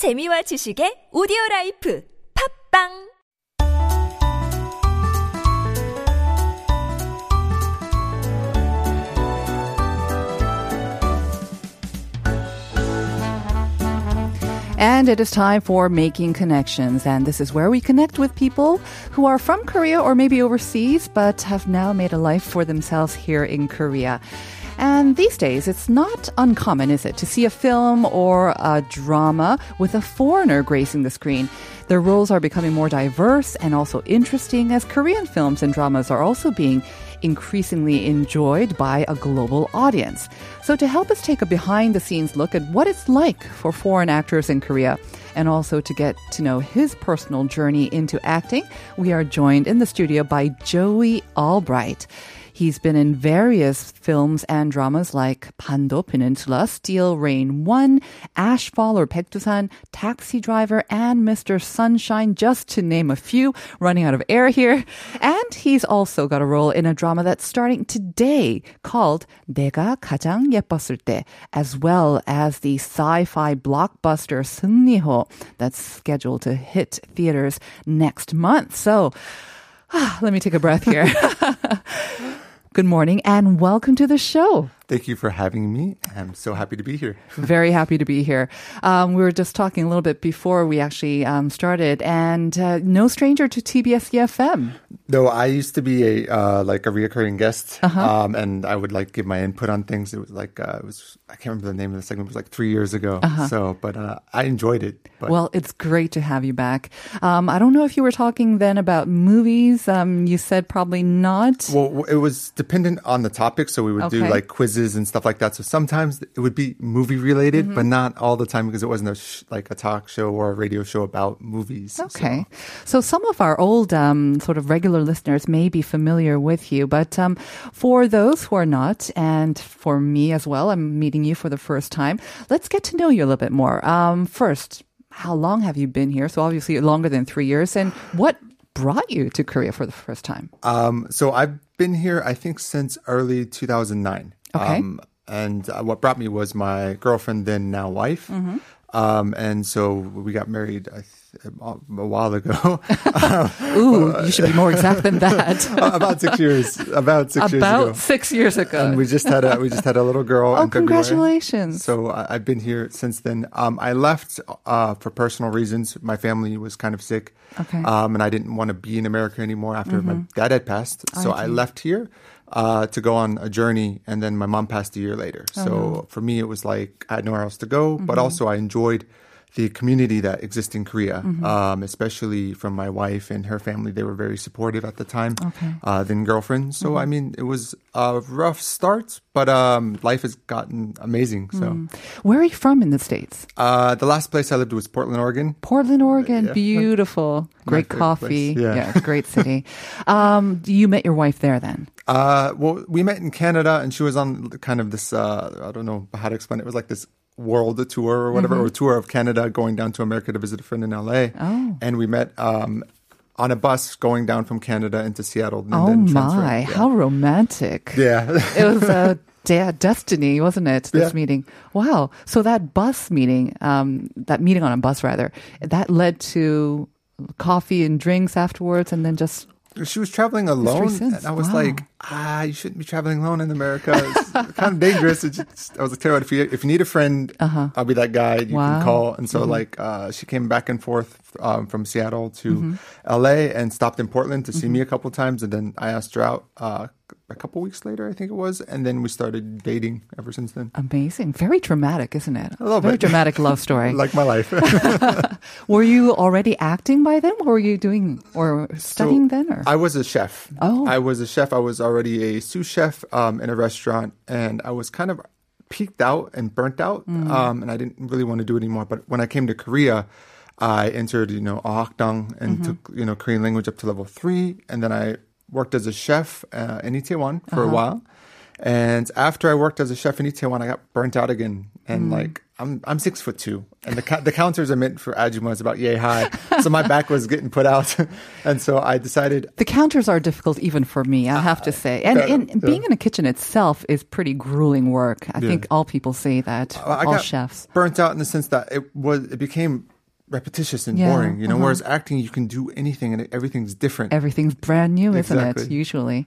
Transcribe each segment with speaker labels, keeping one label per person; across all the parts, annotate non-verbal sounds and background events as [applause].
Speaker 1: 재미와 지식의 오디오 라이프 팝빵
Speaker 2: And it is time for Making Connections. And this is where we connect with people who are from Korea or maybe overseas, but have now made a life for themselves here in Korea. And these days, it's not uncommon, is it, to see a film or a drama with a foreigner gracing the screen. Their roles are becoming more diverse and also interesting as Korean films and dramas are also being increasingly enjoyed by a global audience. So, to help us take a behind the scenes look at what it's like for foreign actors in Korea, and also to get to know his personal journey into acting, we are joined in the studio by Joey Albright. He's been in various films and dramas like Pando Peninsula, Steel Rain 1, Ashfall or Baekdusan, Taxi Driver, and Mr. Sunshine, just to name a few. Running out of air here. And he's also got a role in a drama that's starting today called 내가 가장 예뻤을 때, as well as the sci-fi blockbuster 승리호 that's scheduled to hit theaters next month. So, ah, let me take a breath here. [laughs] Good morning and welcome to the show.
Speaker 3: Thank you for having me. I'm so happy to be here. [laughs]
Speaker 2: Very happy to be here. Um, we were just talking a little bit before we actually um, started, and uh, no stranger to TBS EFM.
Speaker 3: No, I used to be a uh, like a reoccurring guest,
Speaker 2: Uh-huh.
Speaker 3: um, and I would like give my input on things. It was like uh, it was I can't remember the name of the segment. It was like three years ago. So, but uh, I enjoyed it. But
Speaker 2: Uh-huh. Well, it's great to have you back. Um, I don't know if you were talking then about movies. Um, you said probably not.
Speaker 3: Well, it was dependent on the topic, so we would do like quizzes and stuff like that. So sometimes it would be movie related,
Speaker 2: Mm-hmm.
Speaker 3: but not all the time because it wasn't a sh- like a talk show or a radio show about movies. So-
Speaker 2: Okay. So some of our old um, sort of regular listeners may be familiar with you, but um, for those who are not, and for me as well, I'm meeting you for the first time. Let's get to know you a little bit more. Um, first, how long have you been here? So obviously longer than three years. And what brought you to Korea for the first time?
Speaker 3: Um, so I've been here, I think, since early 2009.
Speaker 2: Okay.
Speaker 3: Um, and uh, what brought me was my girlfriend, then now wife.
Speaker 2: Mm-hmm.
Speaker 3: Um, and so we got married I th- a while ago, [laughs] [laughs]
Speaker 2: Ooh, you should be more exact than that. [laughs]
Speaker 3: about six years, about six years ago.
Speaker 2: About six years ago.
Speaker 3: And we just had a we just had a little girl.
Speaker 2: oh, congratulations.
Speaker 3: So I- I've been here since then. Um, I left uh, for personal reasons. My family was kind of sick,
Speaker 2: Okay. Mm-hmm.
Speaker 3: um, and I didn't want to be in America anymore after my dad had passed. So I, left here uh, to go on a journey, and then my mom passed a year later. So for me, it was like I had nowhere else to go, but
Speaker 2: Mm-hmm.
Speaker 3: also I enjoyed the community that exists in Korea,
Speaker 2: Mm-hmm.
Speaker 3: um, especially from my wife and her family. They were very supportive at the time.
Speaker 2: Okay.
Speaker 3: Uh, then girlfriend. So I mean, it was a rough start, but um, life has gotten amazing. So
Speaker 2: Where are you from in the States?
Speaker 3: uh, the last place I lived was Portland, Oregon.
Speaker 2: Portland, Oregon.
Speaker 3: Yeah.
Speaker 2: Beautiful. Great coffee.
Speaker 3: place. Yeah.
Speaker 2: great city. [laughs] um, you met your wife there then?
Speaker 3: Uh, well, we met in Canada, and she was on kind of this. Uh, I don't know how to explain it. It was like this world tour or whatever, or tour of Canada, going down to America to visit a friend in LA.
Speaker 2: Oh.
Speaker 3: and we met um, on a bus going down from Canada into Seattle. And
Speaker 2: oh
Speaker 3: then
Speaker 2: my.
Speaker 3: Yeah.
Speaker 2: how romantic. [laughs]
Speaker 3: Yeah.
Speaker 2: it was a de- destiny, wasn't it? This
Speaker 3: Yeah.
Speaker 2: meeting. Wow. So that bus meeting, um, that meeting on a bus rather, that led to coffee and drinks afterwards and then just
Speaker 3: she was traveling alone, and I was
Speaker 2: Wow.
Speaker 3: like, ah, you shouldn't be traveling alone in America. It's kind of dangerous. Just, I was like, tell if you if you need a friend, I'll be that guy you
Speaker 2: Uh-huh. Wow.
Speaker 3: can call. And so like, uh, she came back and forth um, from Seattle to
Speaker 2: Mm-hmm.
Speaker 3: L.A. and stopped in Portland to see me a couple times, and then I asked her out. Uh, a couple weeks later, I think it was, and then we started dating ever since then.
Speaker 2: amazing. Very dramatic, isn't it?
Speaker 3: A little
Speaker 2: Very
Speaker 3: bit.
Speaker 2: dramatic love [laughs] story.
Speaker 3: Like my life. [laughs] [laughs]
Speaker 2: Were you already acting by then? What were you doing or studying
Speaker 3: So,
Speaker 2: then? Or?
Speaker 3: I was a chef.
Speaker 2: Oh.
Speaker 3: I was a chef. I was already a sous chef um, in a restaurant, and I was kind of peaked out and burnt out,
Speaker 2: Mm.
Speaker 3: um, and I didn't really want to do it anymore. But when I came to Korea, I entered, you know, Eohakdang and
Speaker 2: Mm-hmm.
Speaker 3: took, you know, Korean language up to level three, and then I worked as a chef uh, in Itaewon for
Speaker 2: Uh-huh.
Speaker 3: a while. And after I worked as a chef in Itaewon, I got burnt out again. And like, I'm I'm six foot two, and the ca- the counters are meant for ajumas about yay high, so my back was getting put out, [laughs] and so I decided
Speaker 2: The counters are difficult even for me, I have to say. And,
Speaker 3: yeah,
Speaker 2: and being in a kitchen itself is pretty grueling work. I think all people say that,
Speaker 3: I
Speaker 2: all chefs.
Speaker 3: burnt out in the sense that it was it became repetitious and
Speaker 2: Yeah,
Speaker 3: boring. You know,
Speaker 2: uh-huh.
Speaker 3: whereas acting you can do anything and everything's different.
Speaker 2: Everything's brand new, isn't it? Usually.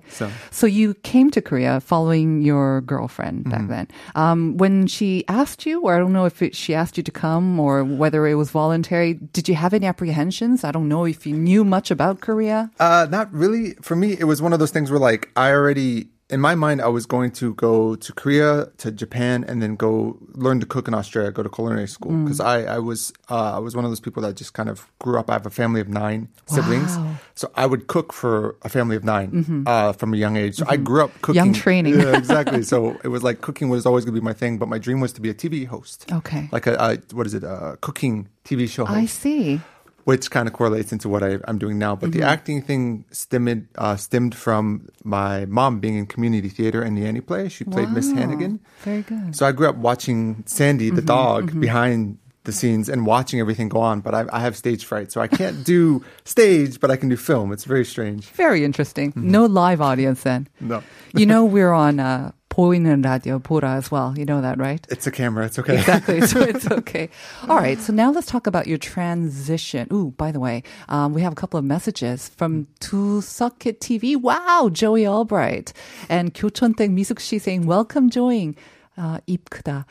Speaker 3: So-
Speaker 2: you came to Korea following your girlfriend back
Speaker 3: Mm-hmm.
Speaker 2: then. Um, when she asked you, or I don't know if it, she asked you to come or whether it was voluntary, did you have any apprehensions? I don't know if you knew much about Korea.
Speaker 3: Uh, not really. For me, it was one of those things where like I already in my mind I was going to go to Korea, to Japan, and then go learn to cook in Australia, go to culinary school
Speaker 2: Mm.
Speaker 3: because I I was uh, I was one of those people that just kind of grew up. I have a family of nine siblings,
Speaker 2: Wow. Mm-hmm.
Speaker 3: so I would cook for a family of 9 uh, from a young age. So I grew up cooking.
Speaker 2: Young training.
Speaker 3: Yeah, exactly. [laughs] so it was like cooking was always going to be my thing, but my dream was to be a TV host.
Speaker 2: Okay.
Speaker 3: Like a, a what is it? A cooking TV show host
Speaker 2: I see.
Speaker 3: Which kind of correlates into what I, I'm doing now. But the acting thing stemmed uh, stemmed from my mom being in community theater and the Annie play. She played Miss Hannigan.
Speaker 2: Very good.
Speaker 3: So I grew up watching Sandy, the dog, behind the scenes and watching everything go on. But I, I have stage fright, so I can't do stage, but I can do film. It's very strange.
Speaker 2: Very interesting. No live audience then.
Speaker 3: No.
Speaker 2: you know we're on uh, 보이는 라디오 보라 as well. You know that, right?
Speaker 3: It's a camera. It's okay.
Speaker 2: Exactly. So it's [laughs] okay. All right. So now let's talk about your transition. Ooh, by the way, um, we have a couple of messages from To Suck It TV. Wow, Joey Albright. And 교촌댁 미숙 씨 saying, welcome, Joey. Uh, [laughs] 입 크다.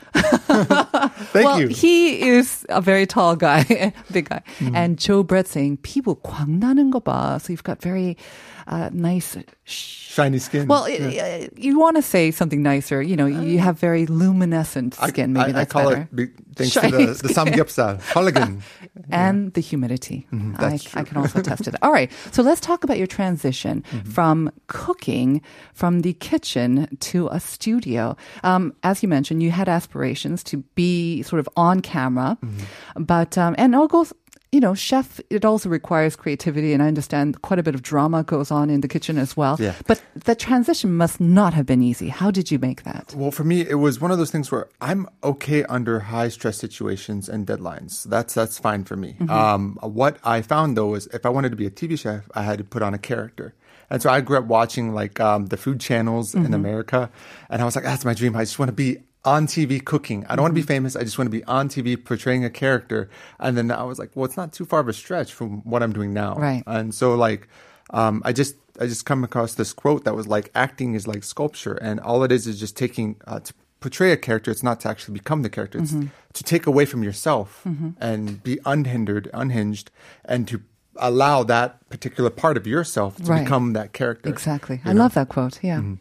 Speaker 3: Thank
Speaker 2: well,
Speaker 3: you.
Speaker 2: he is a very tall guy, [laughs] big guy.
Speaker 3: Mm-hmm.
Speaker 2: And Joe Brett saying, 피부 광나는 거 봐. So you've got very uh, nice
Speaker 3: Shiny skin.
Speaker 2: well, it, uh, you want to say something nicer. You know, you have very luminescent
Speaker 3: I-
Speaker 2: skin. Maybe
Speaker 3: I, I
Speaker 2: that's
Speaker 3: call
Speaker 2: better.
Speaker 3: it be, thanks
Speaker 2: Shiny
Speaker 3: to the, the samgyeopsal, collagen. [laughs]
Speaker 2: and the humidity. I,
Speaker 3: Mm-hmm. that's
Speaker 2: I can also [laughs] test it. All right. So let's talk about your transition
Speaker 3: Mm-hmm.
Speaker 2: from cooking from the kitchen to a studio. Um, as you mentioned, you had aspirations to be sort of on camera,
Speaker 3: Mm-hmm.
Speaker 2: but, um, and also, you know, chef, it also requires creativity. And I understand quite a bit of drama goes on in the kitchen as well.
Speaker 3: Yeah.
Speaker 2: But the transition must not have been easy. How did you make that?
Speaker 3: Well, for me, it was one of those things where I'm okay under high stress situations and deadlines. That's that's fine for me. Um, what I found though is if I wanted to be a TV chef, I had to put on a character. And so I grew up watching like um, the food channels in America, and I was like, that's my dream. I just want to be on TV cooking. I don't want to be famous. I just want to be on TV portraying a character. And then I was like, well, it's not too far of a stretch from what I'm doing now.
Speaker 2: Right.
Speaker 3: And so like um, I just I just come across this quote that was like acting is like sculpture and all it is is just taking uh, to portray a character it's not to actually become the character it's
Speaker 2: Mm-hmm.
Speaker 3: to take away from yourself and be unhindered unhinged and to allow that particular part of yourself to
Speaker 2: Right.
Speaker 3: become that character
Speaker 2: Exactly.
Speaker 3: you
Speaker 2: I
Speaker 3: know?
Speaker 2: love that quote. Yeah.
Speaker 3: Mm-hmm.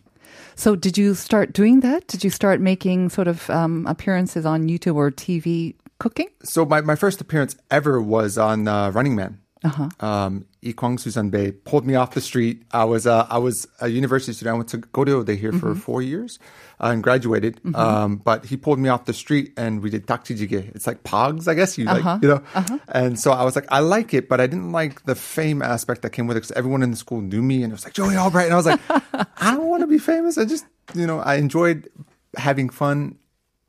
Speaker 2: So, did you start doing that? Did you start making sort of um, appearances on YouTube or TV cooking?
Speaker 3: so my, my first appearance ever was on uh, Running Man.
Speaker 2: Uh-huh.
Speaker 3: Um, Susan Bay pulled me off the street. I was uh, I was a university student. I went to Goryeo here for
Speaker 2: Mm-hmm.
Speaker 3: four years uh, and graduated. Um, but he pulled me off the street and we did takjijige. It's like pogs, I guess you like
Speaker 2: Uh-huh.
Speaker 3: you know. And so I was like, I like it, but I didn't like the fame aspect that came with it because everyone in the school knew me and it was like Joey Albright, and I was like, [laughs] I don't want to be famous. I just you know I enjoyed having fun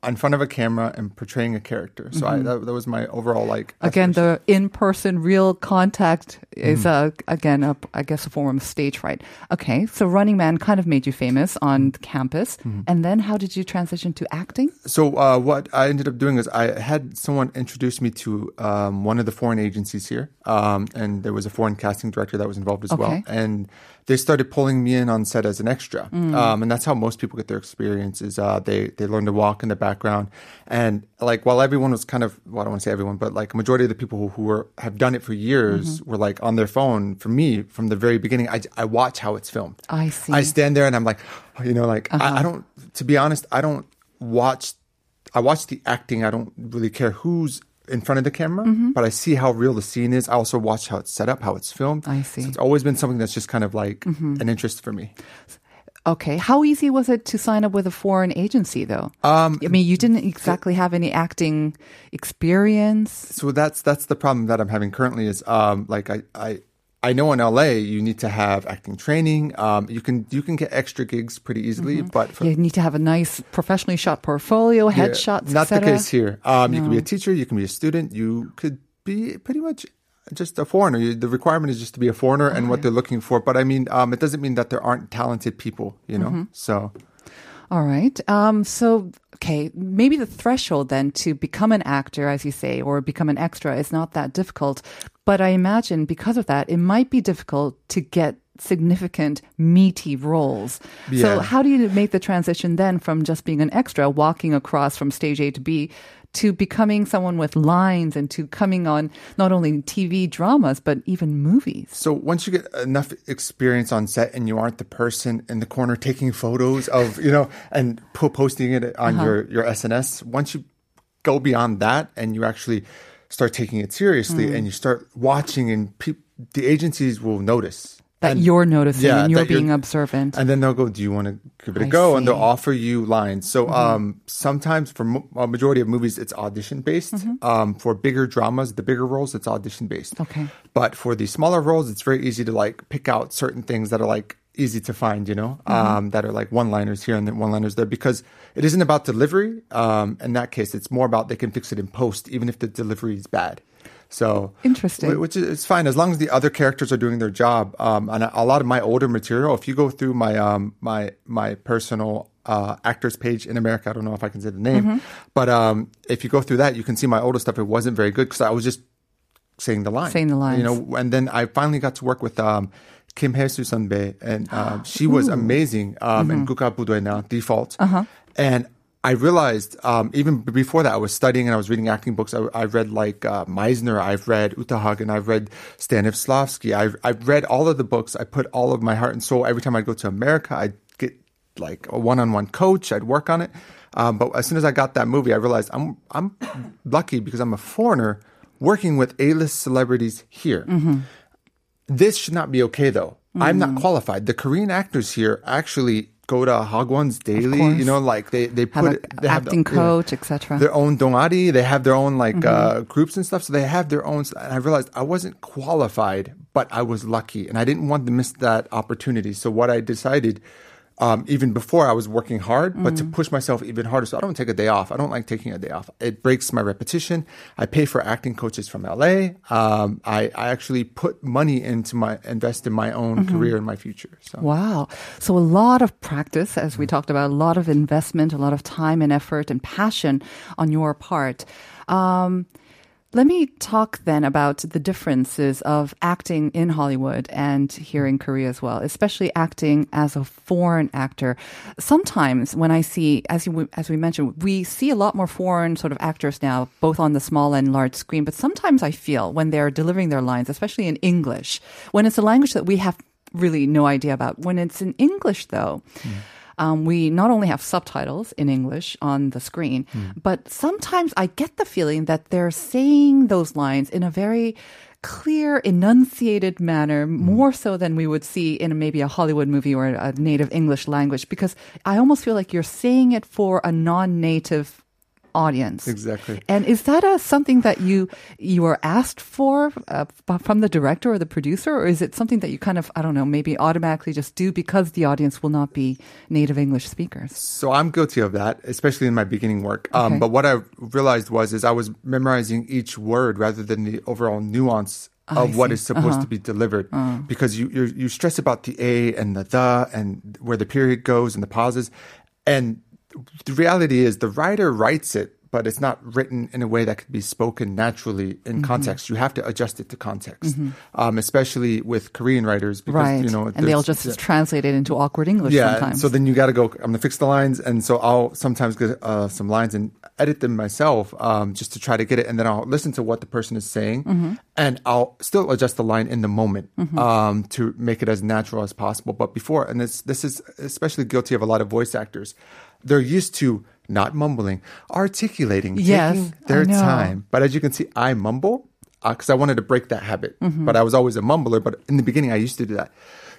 Speaker 3: in front of a camera and portraying a character. So I, that, that was my overall like
Speaker 2: Mm-hmm. Again, the in-person, real contact is
Speaker 3: Mm-hmm.
Speaker 2: a again a, I guess a form of stage fright. Okay, so Running Man kind of made you famous on campus,
Speaker 3: Mm-hmm.
Speaker 2: and then how did you transition to acting?
Speaker 3: So uh, what I ended up doing is I had someone introduce me to um, one of the foreign agencies here, um, and there was a foreign casting director that was involved as well, and they started pulling me in on set as an extra, um, and that's how most people get their experience. Is uh, they they learn to walk in the background, and like while everyone was kind of well, I don't want to say everyone, but like a majority of the people who, who were have done it for years were like on their phone. For me, from the very beginning, I I watch how it's filmed.
Speaker 2: I see.
Speaker 3: I stand there and I'm like, you know, like I, I don't. To be honest, I don't watch. I watch the acting. I don't really care who's in front of the camera,
Speaker 2: Mm-hmm.
Speaker 3: but I see how real the scene is. I also watch how it's set up, how it's filmed.
Speaker 2: I see. Mm-hmm.
Speaker 3: So it's always been something that's just kind of like an interest for me.
Speaker 2: Okay, how easy was it to sign up with a foreign agency, though?
Speaker 3: Um,
Speaker 2: I mean, you didn't exactly have any acting experience.
Speaker 3: so that's that's the problem that I'm having currently is um like I I I know in LA you need to have acting training. Um, you can you can get extra gigs pretty easily, but for,
Speaker 2: You need to have a nice professionally shot portfolio,
Speaker 3: yeah,
Speaker 2: headshots,
Speaker 3: not the case here. Um, You can be a teacher, you can be a student, you could be pretty much just a foreigner. The requirement is just to be a foreigner and what they're looking for. But I mean, um, it doesn't mean that there aren't talented people. You know,
Speaker 2: Mm-hmm.
Speaker 3: so.
Speaker 2: All right. Um, so, okay, maybe the threshold then to become an actor, as you say, or become an extra is not that difficult. But I imagine because of that, it might be difficult to get significant, meaty roles. So, how do you make the transition then from just being an extra, walking across from stage A to B, to becoming someone with lines and to coming on not only TV dramas, but even movies?
Speaker 3: So once you get enough experience on set and you aren't the person in the corner taking photos of, you know, and po- posting it on
Speaker 2: Uh-huh.
Speaker 3: your, your SNS, once you go beyond that and you actually start taking it seriously
Speaker 2: Mm.
Speaker 3: and you start watching and peop the agencies will notice.
Speaker 2: That
Speaker 3: And-
Speaker 2: you're noticing
Speaker 3: yeah,
Speaker 2: and you're
Speaker 3: that you're-
Speaker 2: being observant.
Speaker 3: And then they'll go, "Do you want to give it
Speaker 2: I
Speaker 3: a go?" And they'll.
Speaker 2: Mm-hmm.
Speaker 3: offer you lines. So um, sometimes for mo- a majority of movies, it's audition based. Um, for bigger dramas, the bigger roles, it's audition based.
Speaker 2: Okay.
Speaker 3: But for the smaller roles, it's very easy to like pick out certain things that are like easy to find. You know,
Speaker 2: Mm-hmm.
Speaker 3: um, that are like one liners here and then one liners there because it isn't about delivery. Um, in that case, it's more about they can fix it in post, even if the delivery is bad. So
Speaker 2: Interesting.
Speaker 3: Which is it's fine as long as the other characters are doing their job. Um, and a, a lot of my older material, if you go through my um my my personal uh, actors page in America, I don't know if I can say the name, but um, if you go through that, you can see my older stuff. It wasn't very good because I was just saying the line,
Speaker 2: Saying the lines.
Speaker 3: you know. And then I finally got to work with um, Kim Hae-soo Sunbae, and um, [gasps] she was amazing um, in Guka default, and. I realized um, even before that, I was studying and I was reading acting books. I, I read like uh, Meisner, I've read Uta Hagen, I've read Stanislavski, I've, I've read all of the books. I put all of my heart and soul. Every time I'd go to America, I'd get like a one-on-one coach. I'd work on it. Um, but as soon as I got that movie, I realized I'm I'm lucky because I'm a foreigner working with A-list celebrities here. This should not be okay though. I'm not qualified. The Korean actors here actually go to Hagwon's daily. You know, like they they
Speaker 2: Have
Speaker 3: put
Speaker 2: a
Speaker 3: they have the-
Speaker 2: acting
Speaker 3: yeah
Speaker 2: coach, etc.
Speaker 3: their own dongari. They have their own like
Speaker 2: Mm-hmm.
Speaker 3: uh, groups and stuff. So they have their own. And I realized I wasn't qualified, but I was lucky, and I didn't want to miss that opportunity. So what I decided. Um, even before I was working hard, but
Speaker 2: Mm.
Speaker 3: to push myself even harder. So I don't take a day off. I don't like taking a day off. It breaks my repetition. I pay for acting coaches from LA. Um, I, I actually put money into my invest in my own
Speaker 2: Mm-hmm.
Speaker 3: career and my future. So
Speaker 2: Wow. So a lot of practice, as we talked about, a lot of investment, a lot of time and effort and passion on your part. Um, let me talk then about the differences of acting in Hollywood and here in Korea as well, especially acting as a foreign actor. Sometimes when I see, as you, as we mentioned, we see a lot more foreign sort of actors now, both on the small and large screen. But sometimes I feel when they're delivering their lines, especially in English, when it's a language that we have really no idea about. When it's in English, though, hmm. Um, we not only have subtitles in English on the screen, but sometimes I get the feeling that they're saying those lines in a very clear, enunciated manner, more so than we would see in maybe a Hollywood movie or a native English language, because I almost feel like you're saying it for a non-native audience.
Speaker 3: Exactly.
Speaker 2: And is that a, something that you you are asked for uh, from the director or the producer, or is it something that you kind of I don't know maybe automatically just do because the audience will not be native English speakers?
Speaker 3: So I'm guilty of that, especially in my beginning work.
Speaker 2: Okay.
Speaker 3: Um, but what I realized was is I was memorizing each word rather than the overall nuance
Speaker 2: Oh,
Speaker 3: of what is supposed
Speaker 2: Uh-huh.
Speaker 3: to be delivered, because you you stress about the a and the the and where the period goes and the pauses, and the reality is the writer writes it. But it's not written in a way that could be spoken naturally in
Speaker 2: Mm-hmm.
Speaker 3: context. You have to adjust it to context, um, especially with Korean writers, because
Speaker 2: right.
Speaker 3: you know,
Speaker 2: and they'll just translate it into awkward English
Speaker 3: yeah,
Speaker 2: sometimes.
Speaker 3: so then you got to go. I'm gonna fix the lines, and so I'll sometimes get uh, some lines and edit them myself, um, just to try to get it, and then I'll listen to what the person is saying,
Speaker 2: Mm-hmm.
Speaker 3: and I'll still adjust the line in the moment um, to make it as natural as possible. But before, and this this is especially guilty of a lot of voice actors. They're used to not mumbling, articulating,
Speaker 2: Yes,
Speaker 3: taking their time. But as you can see, I mumble because I wanted to break that habit. But I was always a mumbler. But in the beginning, I used to do that.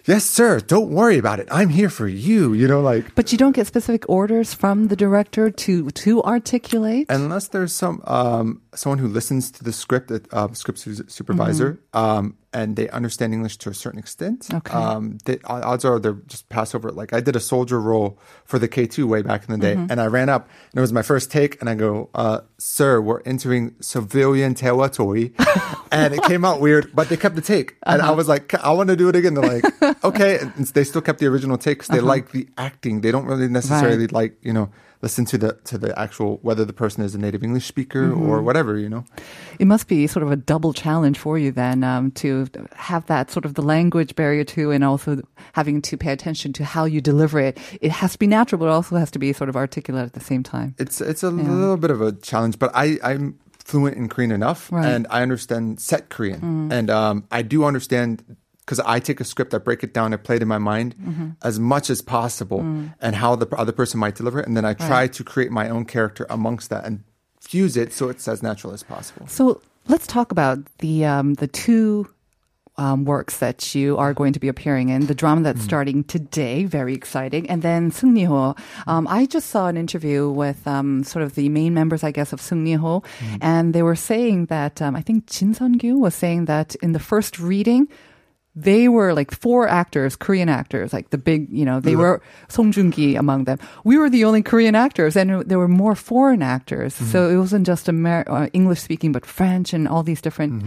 Speaker 3: yes, sir, don't worry about it. I'm here for you. You know, like
Speaker 2: But you don't get specific orders from the director to to articulate.
Speaker 3: unless there's some um, someone who listens to the script, uh, script su- supervisor, um, and they understand English to a certain extent.
Speaker 2: Okay.
Speaker 3: Um, they, odds are they're just pass over it. Like I did a soldier role for the K2 way back in the day, and I ran up, and it was my first take, and I go, uh, "Sir, we're entering civilian territory," [laughs] and it came out weird, but they kept the take, and I was like, "I want to do it again." They're like, [laughs] "Okay," and they still kept the original take 'cause they like the acting. They don't really necessarily like you know listen to the to the actual whether the person is a native English speaker or whatever, you know.
Speaker 2: It must be sort of a double challenge for you then um, to have that sort of the language barrier too, and also having to pay attention to how you deliver it. It has to be natural, but it also has to be sort of articulate at the same time.
Speaker 3: It's it's a little bit of a challenge, but I I'm fluent in Korean enough,
Speaker 2: Right.
Speaker 3: and I understand set Korean, and um, I do understand. Because I take a script, I break it down, I play it in my mind as much as possible, and how the other person might deliver it, and then I try to create my own character amongst that and fuse it so it's as natural as possible.
Speaker 2: So let's talk about the um, the two um, works that you are going to be appearing in. The drama that's starting today, very exciting, and then Seungniho. Um, I just saw an interview with um, sort of the main members, I guess, of Seungniho, and they were saying that um, I think Jin Sun-gyu was saying that in the first reading. They were like four actors, Korean actors, like the big, you know, they were Song Joong-ki among them. We were the only Korean actors, and there were more foreign actors. So it wasn't just Amer- uh, English speaking, but French and all these different.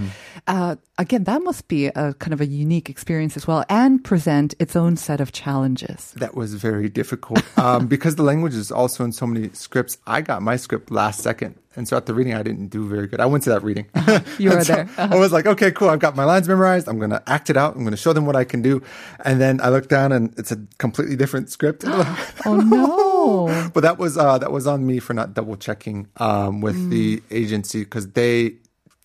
Speaker 2: Uh, again, that must be a kind of a unique experience as well, and present its own set of challenges.
Speaker 3: That was very difficult um, [laughs] because the language is also in so many scripts. I got my script last second. And so at the reading, I didn't do very good. I went to that reading. [laughs]
Speaker 2: You were
Speaker 3: so
Speaker 2: there. Uh-huh.
Speaker 3: I was like, okay, cool. I've got my lines memorized. I'm going to act it out. I'm going to show them what I can do. And then I looked down and it's a completely different script. [gasps]
Speaker 2: Oh [laughs] no!
Speaker 3: but that was, uh, that was on me for not double checking, um, with
Speaker 2: Mm.
Speaker 3: the agency because they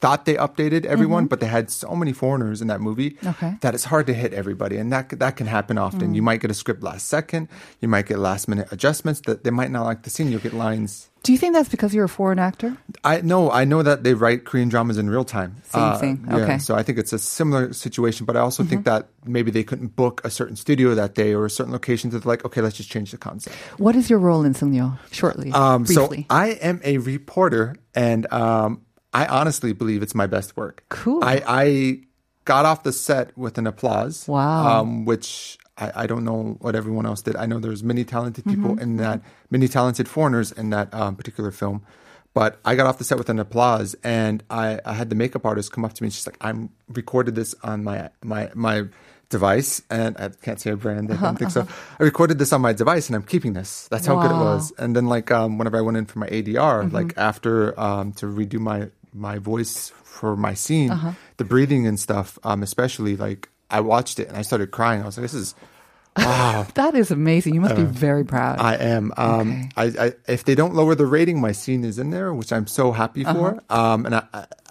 Speaker 3: thought they updated everyone, but they had so many foreigners in that movie
Speaker 2: Mm-hmm. Okay. Mm.
Speaker 3: that it's hard to hit everybody. And that, that can happen often. You might get a script last second. You might get last minute adjustments that they might not like the scene. You'll get lines
Speaker 2: Do you think that's because you're a foreign actor?
Speaker 3: I know, I know that they write Korean dramas in real time.
Speaker 2: Same thing.
Speaker 3: yeah,
Speaker 2: Okay.
Speaker 3: so I think it's a similar situation, but I also think
Speaker 2: Mm-hmm.
Speaker 3: that maybe they couldn't book a certain studio that day or a certain location. So they're like, okay, let's just change the concept.
Speaker 2: What is your role in Seungniho? Shortly,
Speaker 3: Um, so. I am a reporter, and um, I honestly believe it's my best work.
Speaker 2: Cool.
Speaker 3: I, I got off the set with an applause.
Speaker 2: Wow.
Speaker 3: Um, which I, I don't know what everyone else did. I know there's many talented
Speaker 2: Mm-hmm.
Speaker 3: people in that, many talented foreigners in that um, particular film. But I got off the set with an applause, and I, I had the makeup artist come up to me. and She's like, "I'm recorded this on my my my device, and I can't say a brand. I don't think so. I recorded this on my device, and I'm keeping this. That's how good it was. And then like um, whenever I went in for my ADR, like after um, to redo my my voice for my scene, the breathing and stuff, um, especially like I watched it and I started crying. I was like, this is wow. [laughs]
Speaker 2: that is amazing. You must be very proud.
Speaker 3: I am. Um, I, I, if they don't lower the rating, my scene is in there, which I'm so happy for. Um, and I,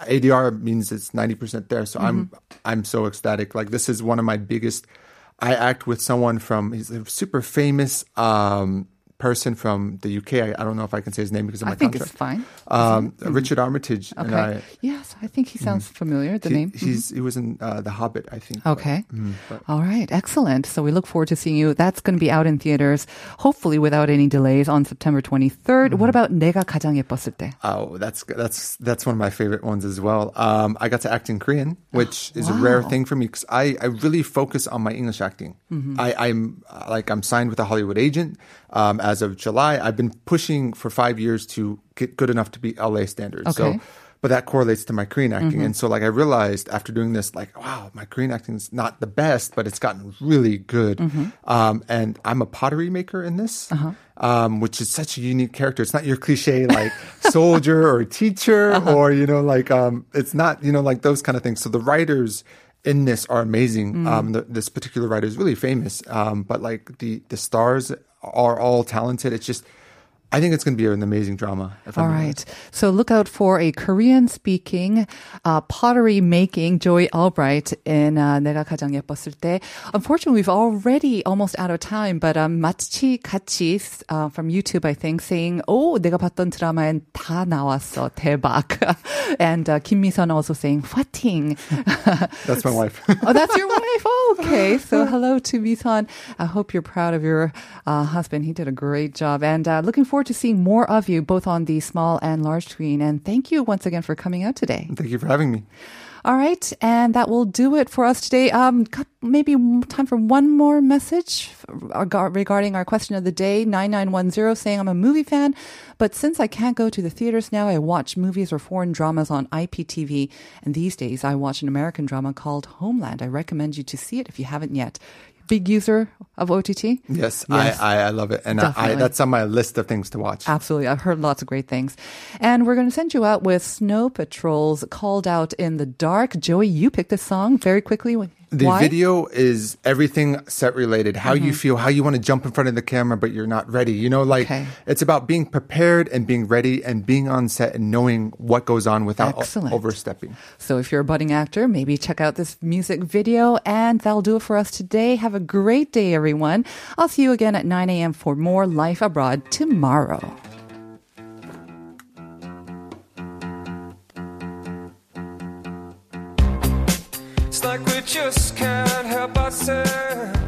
Speaker 3: ADR means it's 90% there. So I'm, I'm so ecstatic. Like this is one of my biggest, I act with someone from, he's a super famous, um, person from the UK. I, I don't know if I can say his name because of my
Speaker 2: I think
Speaker 3: contract.
Speaker 2: it's fine.
Speaker 3: Um, Richard Armitage.
Speaker 2: Okay.
Speaker 3: And I,
Speaker 2: yes, I think he sounds familiar. The
Speaker 3: he-
Speaker 2: name. Mm-hmm.
Speaker 3: He's, he was in uh, The Hobbit, I think. but-
Speaker 2: Okay.
Speaker 3: Mm, but-
Speaker 2: All right. Excellent. So we look forward to seeing you. That's going to be out in theaters, hopefully without any delays on September 23rd. What about 내가 가장 예뻤을 때?
Speaker 3: Oh, that's that's that's one of my favorite ones as well. Um, I got to act in Korean, which [gasps] is a rare
Speaker 2: Wow.
Speaker 3: thing for me because I, I really focus on my English acting.
Speaker 2: Mm-hmm.
Speaker 3: I, I'm uh, like I'm signed with a Hollywood agent um, as of July. I've been pushing for five years to get good enough to be LA standards.
Speaker 2: Okay. Mm-hmm.
Speaker 3: So, but that correlates to my Korean acting, and so like I realized after doing this, like wow, my Korean acting is not the best, but it's gotten really good.
Speaker 2: Mm-hmm.
Speaker 3: Um, and I'm a pottery maker in this.
Speaker 2: Uh-huh.
Speaker 3: Um, which is such a unique character. It's not your cliche like [laughs] soldier or teacher
Speaker 2: Uh-huh.
Speaker 3: or you know like um, it's not you know like those kind of things. So the writers in this are amazing.
Speaker 2: Mm.
Speaker 3: Um, the, this particular writer is really famous, um, but like the the stars are all talented. It's just I think it's going to be an amazing drama.
Speaker 2: All
Speaker 3: I'm
Speaker 2: right. So look out for a Korean speaking uh, pottery making Joey Albright in uh, 내가 가장 예뻤을 때. Unfortunately, we've already almost out of time, but um, Matchi Kachi uh, from YouTube, I think, saying, Oh, 내가 봤던 드라마엔 다 나왔어. 대박. [laughs] and uh, Kim Mi-sun also saying, Fating. [laughs]
Speaker 3: that's my wife. [laughs]
Speaker 2: oh, that's your wife. Oh, okay. So hello to Mi-sun. I hope you're proud of your uh, husband. He did a great job. And uh, looking forward to seeing more of you, both on the small and large screen. And thank you once again for coming out today.
Speaker 3: Thank you for having me.
Speaker 2: All right. And that will do it for us today. Um, maybe time for one more message regarding our question of the day. 9910 saying, I'm a movie fan, but since I can't go to the theaters now, I watch movies or foreign dramas on IPTV. And these days, I watch an American drama called Homeland. I recommend you to see it if you haven't yet. Big user of OTT?
Speaker 3: Yes,
Speaker 2: Yes.
Speaker 3: I, I, I love it. And I, that's on my list of things to watch.
Speaker 2: Absolutely. I've heard lots of great things. And we're going to send you out with Snow Patrol's Called Out in the Dark. Joey, you picked this song very quickly.
Speaker 3: The
Speaker 2: Why?
Speaker 3: video is everything set related. How you mm-hmm. feel, how you want to jump in front of the camera, but you're not ready. You know, like
Speaker 2: Okay.
Speaker 3: it's about being prepared and being ready and being on set and knowing what goes on without o- overstepping.
Speaker 2: So if you're a budding actor, maybe check out this music video. And that'll do it for us today. Have a great day, everyone. I'll see you again at 9 a.m. for more Life Abroad tomorrow.
Speaker 4: Like we just can't help ourselves.